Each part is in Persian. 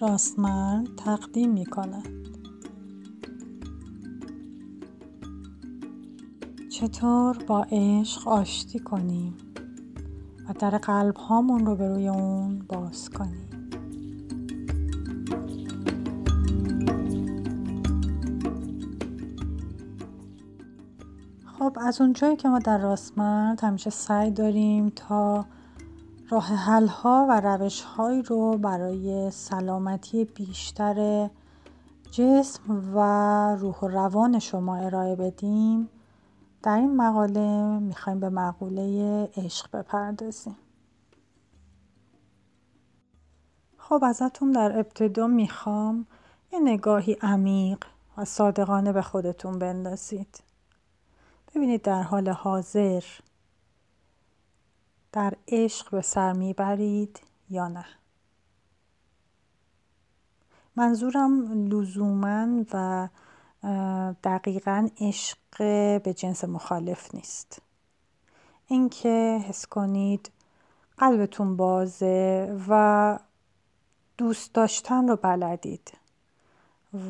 راستمرد تقدیم می کند چطور با عشق آشتی کنیم و در قلب هامون رو به روی اون باز کنیم؟ خب از اونجایی که ما در راستمرد همیشه سعی داریم تا راه حل ها و روش هایی رو برای سلامتی بیشتر جسم و روح و روان شما ارائه بدیم در این مقاله می‌خوایم به مقوله عشق بپردازیم. خب ازتون در ابتدا می‌خوام یه نگاهی عمیق و صادقانه به خودتون بندازید. ببینید در حال حاضر در عشق به سر می‌برید یا نه؟ منظورم لزوما و دقیقا عشق به جنس مخالف نیست. اینکه حس کنید قلبتون بازه و دوست داشتن رو بلدید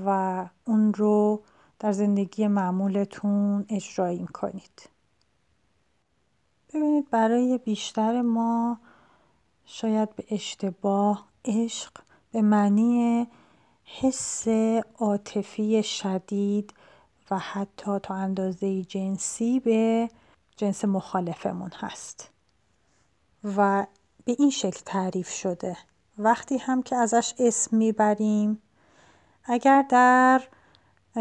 و اون رو در زندگی معمولتون اجرایی کنید ببینید برای بیشتر ما شاید به اشتباه عشق به معنی حس عاطفی شدید و حتی تا اندازه جنسی به جنس مخالفمون هست و به این شکل تعریف شده. وقتی هم که ازش اسم می‌بریم اگر در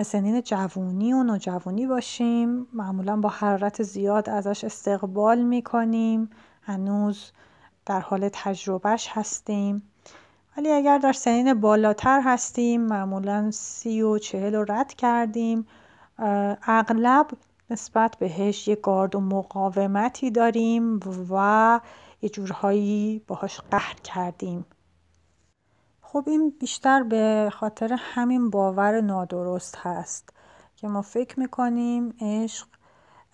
سنین جوونی و نوجوانی باشیم. معمولا با حرارت زیاد ازش استقبال می‌کنیم. هنوز در حال تجربهش هستیم. ولی اگر در سنین بالاتر هستیم معمولا سی و چهل رو رد کردیم. اغلب نسبت بهش یه گارد و مقاومتی داریم و یه جورهایی باهاش قهر کردیم. خب این بیشتر به خاطر همین باور نادرست هست که ما فکر می‌کنیم عشق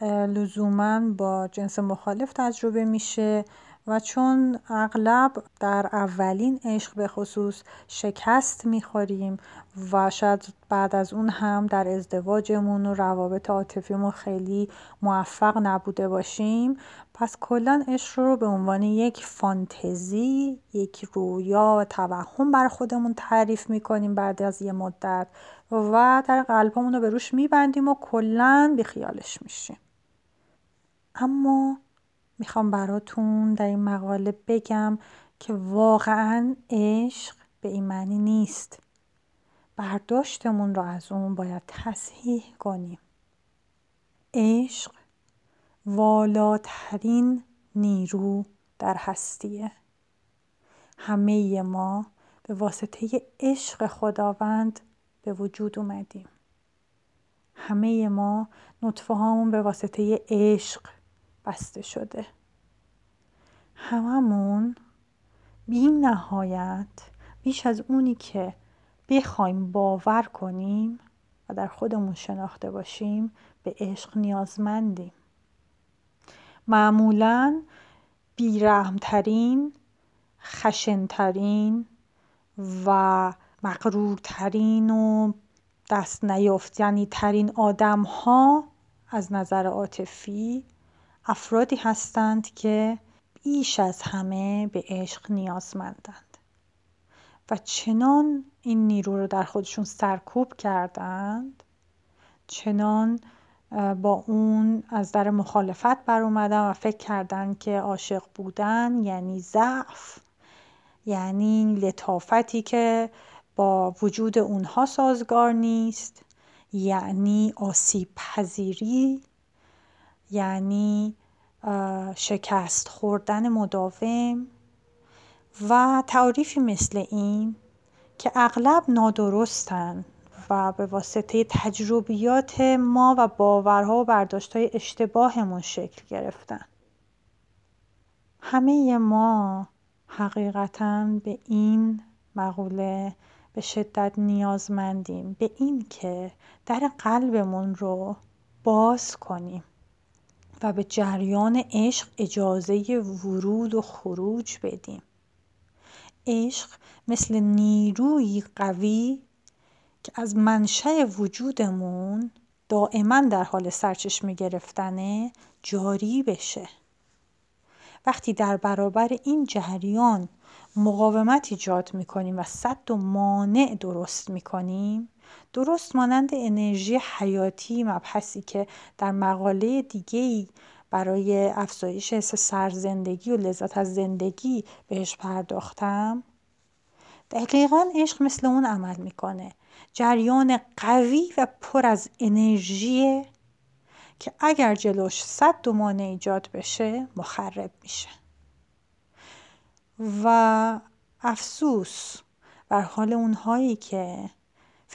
لزوما با جنس مخالف تجربه میشه و چون اغلب در اولین عشق به خصوص شکست می‌خوریم و شاید بعد از اون هم در ازدواجمون و روابط عاطفیمون خیلی موفق نبوده باشیم پس کلا عشق رو به عنوان یک فانتزی یک رویا و توهم بر خودمون تعریف می‌کنیم بعد از یه مدت و در قلبمون رو به روش میبندیم و کلا بیخیالش میشیم. اما می‌خوام براتون در این مقاله بگم که واقعا عشق به این معنی نیست. برداشتمون رو از اون باید تصحیح کنیم. عشق والاترین نیرو در هستیه. همه ما به واسطه عشق خداوند به وجود اومدیم. همه ما نطفه هامون به واسطه عشق بسته شده. هممون بی نهایت بیش از اونی که بخوایم باور کنیم و در خودمون شناخته باشیم به عشق نیازمندیم. معمولا بیرحمترین خشنترین و مغرورترین و دست نیافتنی ترین آدم ها از نظر عاطفی افرادی هستند که بیش از همه به عشق نیازمندند. و چنان این نیرو رو در خودشون سرکوب کردند چنان با اون از در مخالفت بر اومدن و فکر کردن که عاشق بودن یعنی ضعف یعنی لطافتی که با وجود اونها سازگار نیست یعنی آسیب پذیری یعنی شکست خوردن مداوم و تعریفی مثل این که اغلب نادرستن و به واسطه تجربیات ما و باورها و برداشتهای اشتباهمون شکل گرفتن. همه ما حقیقتا به این مقوله به شدت نیازمندیم به این که در قلبمون رو باز کنیم. و به جریان عشق اجازه ورود و خروج بدیم. عشق مثل نیروی قوی که از منشأ وجودمون دائما در حال سرچشمه گرفتنه جاری بشه. وقتی در برابر این جریان مقاومت ایجاد می‌کنیم و صد و مانع درست می‌کنیم درست مانند انرژی حیاتی مبحثی که در مقاله دیگه برای افزایش حس سرزندگی و لذت از زندگی بهش پرداختم؟ دقیقا عشق مثل اون عمل می‌کنه. جریان قوی و پر از انرژی که اگر جلوش صد دو مانع ایجاد بشه مخرب میشه. و افسوس بر حال اونهایی که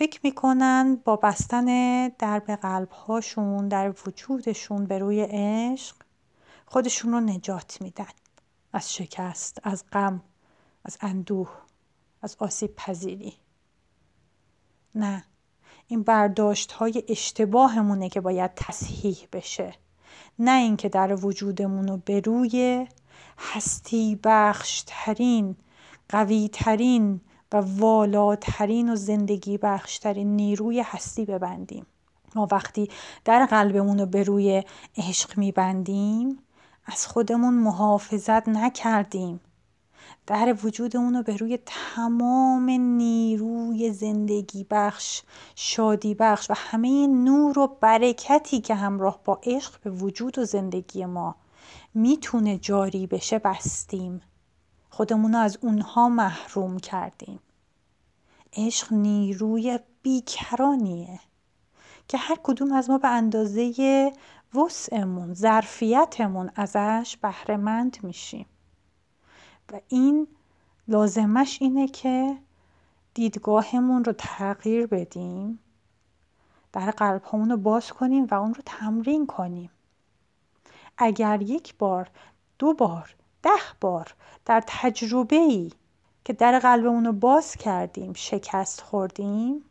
فکر می‌کنن با بستن درب قلب هاشون در وجودشون به روی عشق خودشون رو نجات میدن. از شکست از غم از اندوه از آسیب پذیری. نه این برداشت های اشتباهمونه که باید تصحیح بشه. نه اینکه در وجودمون رو به روی هستی بخشترین قویترین و والاترین و زندگی بخشترین نیروی هستی ببندیم. ما وقتی در قلبمون رو به روی عشق میبندیم از خودمون محافظت نکردیم. در وجودمون رو به روی تمام نیروی زندگی بخش شادی بخش و همه نور و برکتی که همراه با عشق به وجود و زندگی ما می‌تونه جاری بشه بستیم. خودمون رو از اونها محروم کردیم. عشق نیروی بیکرانیه که هر کدوم از ما به اندازه وسعمون ظرفیتمون ازش بهرهمند میشیم. و این لازمش اینه که دیدگاهمون رو تغییر بدیم در قلب رو باز کنیم و اون رو تمرین کنیم. اگر یک بار دو بار ده بار در تجربه ای که در قلبمون رو باز کردیم شکست خوردیم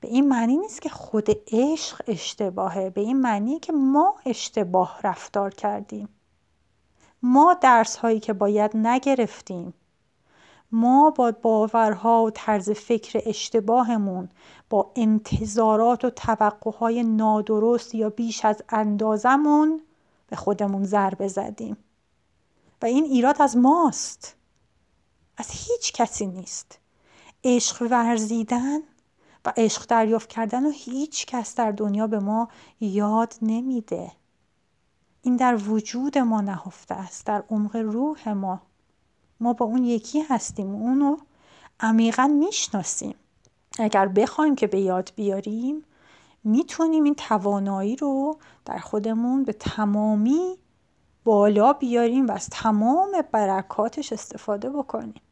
به این معنی نیست که خود عشق اشتباهه به این معنی که ما اشتباه رفتار کردیم. ما درس هایی که باید نگرفتیم. ما با باورها و طرز فکر اشتباهمون با انتظارات و توقعهای نادرست یا بیش از اندازمون به خودمون ضربه زدیم. و این ایراد از ماست. از هیچ کسی نیست. عشق ورزیدن و عشق دریافت کردن و هیچ کس در دنیا به ما یاد نمیده. این در وجود ما نهفته است در عمق روح ما. ما با اون یکی هستیم اونو عمیقا می‌شناسیم. اگر بخوایم که به یاد بیاریم می‌تونیم این توانایی رو در خودمون به تمامی بالا بیاریم و از تمام برکاتش استفاده بکنیم.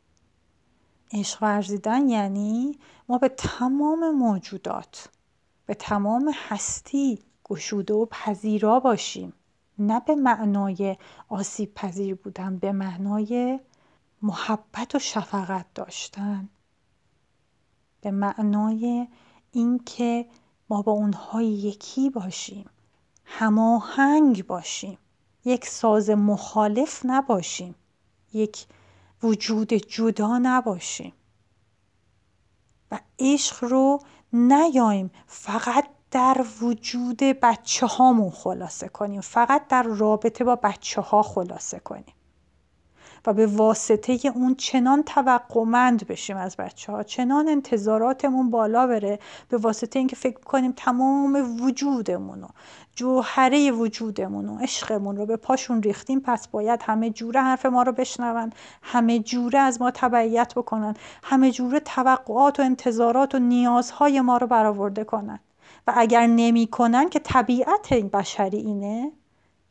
عشق ورزیدن یعنی ما به تمام موجودات به تمام هستی گشوده و پذیرا باشیم. نه به معنای آسیب پذیر بودن به معنای محبت و شفقت داشتن. به معنای اینکه ما با اونها یکی باشیم هماهنگ باشیم. یک ساز مخالف نباشیم. یک وجود جدا نباشیم. و عشق رو نیایم. فقط در وجود بچه هامون خلاصه کنیم. فقط در رابطه با بچه ها خلاصه کنیم. و به واسطه اون چنان توقعمند بشیم از بچه ها چنان انتظاراتمون بالا بره به واسطه اینکه فکر کنیم تمام وجودمون و جوهره وجودمون و عشقمون رو به پاشون ریختیم پس باید همه جوره حرف ما رو بشنون همه جوره از ما تبعیت بکنن همه جوره توقعات و انتظارات و نیازهای ما رو برآورده کنن. و اگر نمی‌کنن که طبیعت این بشری اینه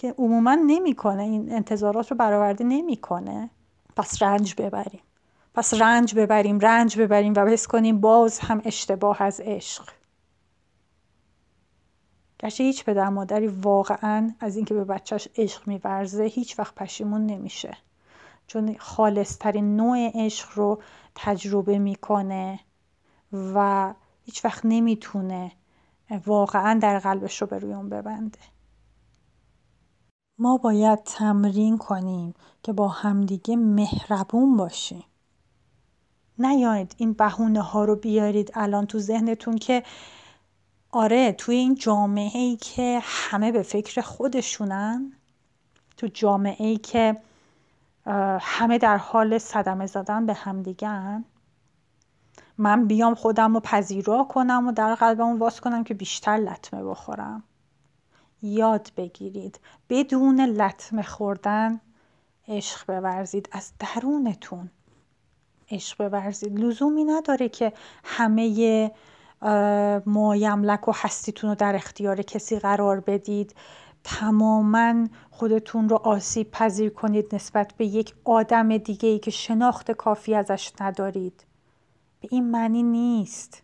که عموما نمی‌کنه. این انتظارات رو برآورده نمی‌کنه. پس رنج ببریم. پس رنج ببریم رنج ببریم و بس کنیم باز هم اشتباه از عشق. گرچه هیچ پدر مادری واقعا از اینکه به بچهش عشق میورزه هیچ وقت پشیمون نمیشه. چون خالصترین نوع عشق رو تجربه می‌کنه و هیچ وقت نمی‌تونه واقعا در قلبش رو به روی اون ببنده. ما باید تمرین کنیم که با همدیگه مهربون باشیم. نیاید این بهونه ها رو بیارید الان تو ذهنتون که آره توی این جامعه ای که همه به فکر خودشونن تو جامعه ای که همه در حال صدمه زدن به همدیگن من بیام خودم رو پذیرا کنم و در قلبمو واس کنم که بیشتر لطمه بخورم. یاد بگیرید. بدون لطمه خوردن عشق بورزید. از درونتون عشق بورزید. لزومی نداره که همه مایملک و هستیتون رو در اختیار کسی قرار بدید. تماما خودتون رو آسیب پذیر کنید نسبت به یک آدم دیگه ای که شناخت کافی ازش ندارید. به این معنی نیست.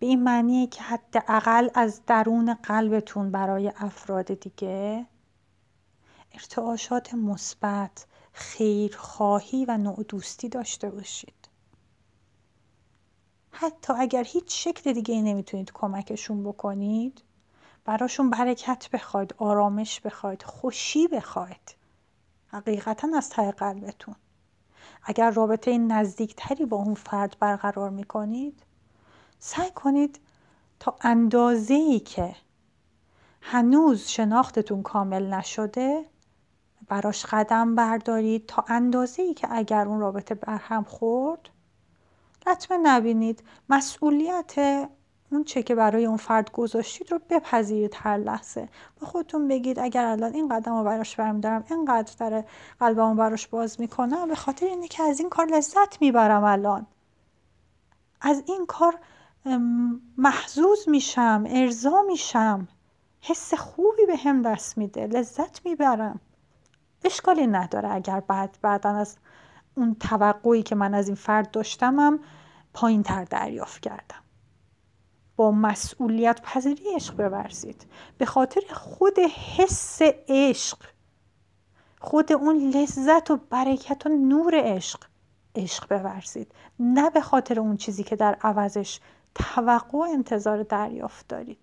به این معنیه که حداقل از درون قلبتون برای افراد دیگه ارتعاشات مثبت خیرخواهی و نوع دوستی داشته باشید. حتی اگر هیچ شکل دیگه ای نمی‌تونید کمکشون بکنید براشون برکت بخواید آرامش بخواید خوشی بخواید. حقیقتا از ته قلبتون. اگر رابطه نزدیکتری با اون فرد برقرار می‌کنید سعی کنید تا اندازه ای که هنوز شناختتون کامل نشده براش قدم بردارید تا اندازه ای که اگر اون رابطه برهم خورد لطمه نبینید. مسئولیت اون چه که برای اون فرد گذاشتید رو بپذیرید هر لحظه. به خودتون بگید اگر الان این قدم رو براش برمیدارم اینقدر در قلبمو براش باز می‌کنم به خاطر اینه که از این کار لذت می‌برم الان. از این کار محزوز میشم ارضا میشم. حس خوبی به هم دست میده لذت می‌برم. اشکالی نداره اگر بعد بعدا از اون توقعی که من از این فرد داشتمم پایین تر دریافت کردم. با مسئولیت پذیری عشق بورزید. به خاطر خود حس عشق. خود اون لذت و برکت و نور عشق. عشق بورزید. نه به خاطر اون چیزی که در عوضش توقع و انتظار دریافت دارید.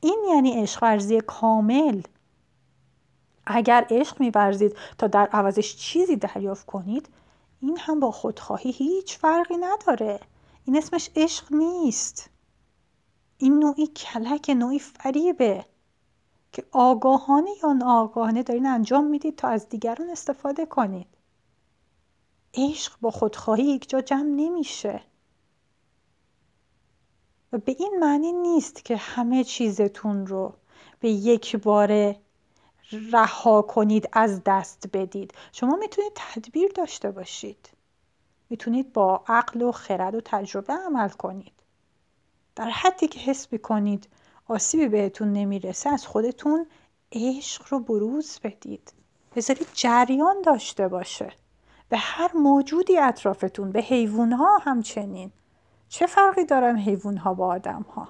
این یعنی عشق ورزی کامل. اگر عشق میورزید تا در عوضش چیزی دریافت کنید این هم با خودخواهی هیچ فرقی نداره. این اسمش عشق نیست. این نوعی کلک نوعی فریبه که آگاهانه یا ناآگاهانه دارین انجام می‌دید تا از دیگران استفاده کنید. عشق با خودخواهی یک جا جمع نمیشه. و به این معنی نیست که همه چیزتون رو به یک باره رها کنید از دست بدید. شما می‌تونید تدبیر داشته باشید. می‌تونید با عقل و خرد و تجربه عمل کنید. در حدی که حس کنید آسیبی بهتون نمی‌رسه از خودتون عشق رو بروز بدید. بذارید جریان داشته باشه. به هر موجودی اطرافتون به حیوان ها همچنین. چه فرقی دارن حیوان ها با آدم ها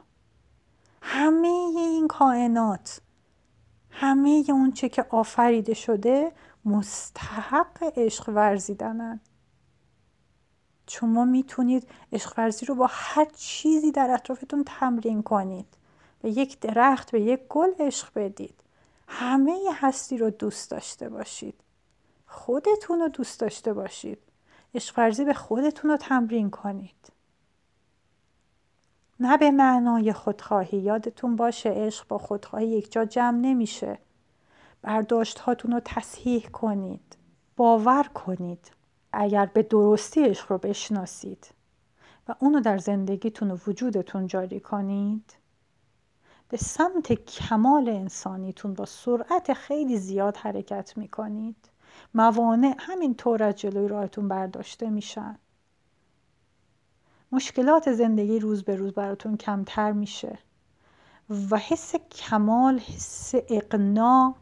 همه این کائنات همه اون چه که آفریده شده مستحق عشق ورزیدنن. شما می‌تونید عشق ورزی رو با هر چیزی در اطرافتون تمرین کنید به یک درخت به یک گل عشق بدید. همه هستی رو دوست داشته باشید. خودتون رو دوست داشته باشید. عشق ورزی به خودتون رو تمرین کنید. نه به معنای خودخواهی یادتون باشه عشق با خودخواهی یک جا جمع نمیشه. برداشت رو تصحیح کنید باور کنید اگر به درستی عشق رو بشناسید و اونو در زندگیتون و وجودتون جاری کنید. به سمت کمال انسانیتون با سرعت خیلی زیاد حرکت می‌کنید. موانع همین طور از جلوی راهتون برداشته میشن. مشکلات زندگی روز به روز براتون کمتر میشه. و حس کمال حس اقنا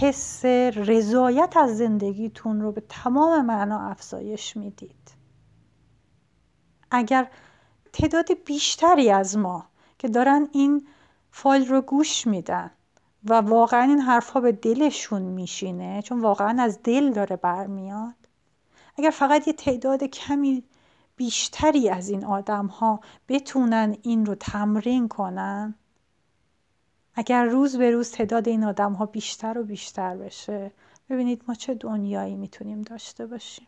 حس رضایت از زندگیتون رو به تمام معنا افزایش می‌دید. اگر تعداد بیشتری از ما که دارن این فایل رو گوش میدن و واقعا این حرفها به دلشون میشینه چون واقعا از دل داره برمیاد اگر فقط یه تعداد کمی بیشتری از این آدم ها بتونن این رو تمرین کنن. اگر روز به روز تعداد این آدم ها بیشتر و بیشتر بشه ببینید ما چه دنیایی می‌تونیم داشته باشیم.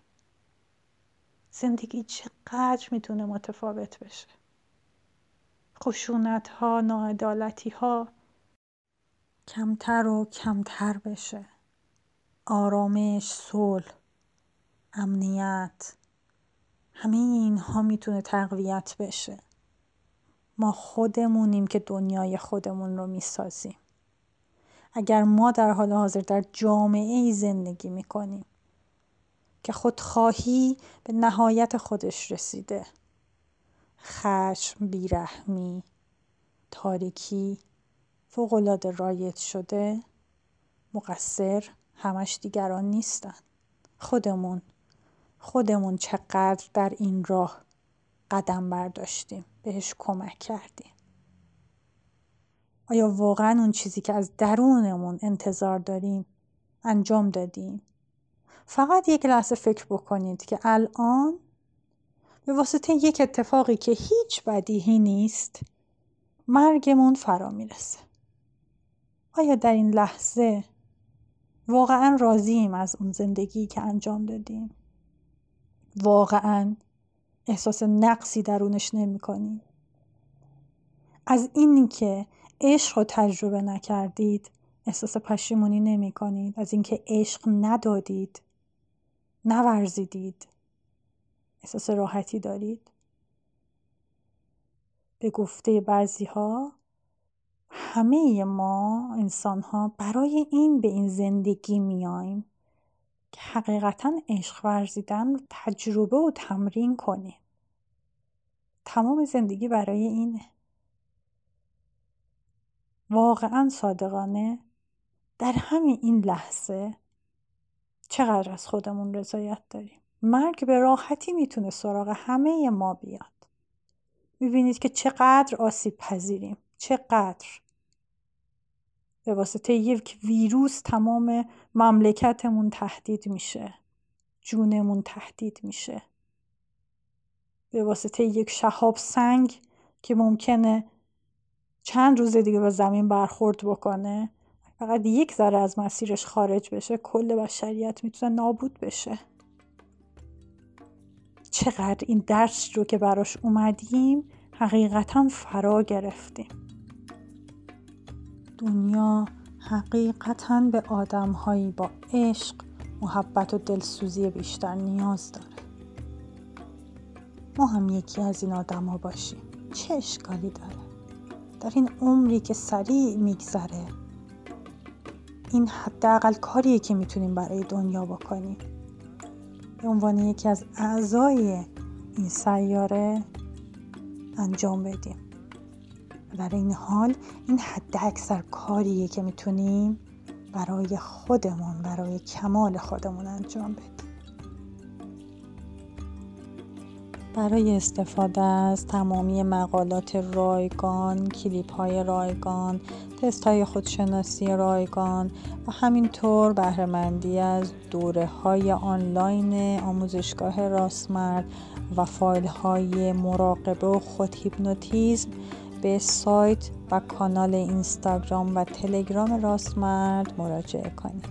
زندگی چقدر می‌تونه متفاوت بشه. خشونت ها ناعدالتی ها کمتر و کمتر بشه. آرامش صلح امنیت. همه اینها می‌تونه تقویت بشه. ما خودمونیم که دنیای خودمون رو می‌سازیم. اگر ما در حال حاضر در جامعه ای زندگی می‌کنیم که خودخواهی به نهایت خودش رسیده خشم بیرحمی تاریکی فوقالعاده رایج شده مقصر همش دیگران نیستن. خودمون. خودمون چقدر در این راه قدم برداشتیم بهش کمک کردیم. آیا واقعا اون چیزی که از درونمون انتظار داریم انجام دادیم؟ فقط یک لحظه فکر بکنید که الان به واسطه یک اتفاقی که هیچ بدیهی نیست مرگمون فرا می‌رسه. آیا در این لحظه واقعا راضیم از اون زندگی که انجام دادیم؟ واقعا احساس نقصی درونش نمی کنیم از اینی که عشق رو تجربه نکردید احساس پشیمونی نمی کنید از اینکه عشق ندادید نورزیدید. احساس راحتی دارید. به گفته بعضی ها همه ما انسان ها برای این به این زندگی میایم که حقیقتا عشق ورزیدن رو تجربه و تمرین کنیم تمام زندگی برای اینه واقعا صادقانه. در همین این لحظه چقدر از خودمون رضایت داریم؟ مرگ به راحتی می‌تونه سراغ همه ما بیاد. می‌بینید که چقدر آسیب پذیریم. چقدر. به واسطه یک ویروس تمام مملکتمون تهدید میشه. جونمون تهدید میشه. به واسطه یک شهاب سنگ که ممکنه چند روز دیگه به زمین برخورد بکنه فقط یک ذره از مسیرش خارج بشه کل بشریت می‌تونه نابود بشه. چقدر این درس رو که براش اومدیم حقیقتا فرا گرفتیم. دنیا حقیقتا به آدمهایی با عشق محبت و دلسوزی بیشتر نیاز داره. ما هم یکی از این آدم ها باشیم. چه اشکالی داره؟ در این عمری که سریع میگذره این حداقل کاریه که می‌تونیم برای دنیا بکنیم. به عنوان یکی از اعضای این سیاره انجام بدیم. در این حال این حد اکثر کاریه که می‌تونیم برای خودمون برای کمال خودمون انجام بدیم. برای استفاده از تمامی مقالات رایگان، کلیپ های رایگان، تست های خودشناسی رایگان و همینطور بهرهمندی از دوره های آنلاین آموزشگاه راسمرد و فایل های مراقبه و خود هیپنوتیزم به سایت و کانال اینستاگرام و تلگرام راستمرد مراجعه کنید.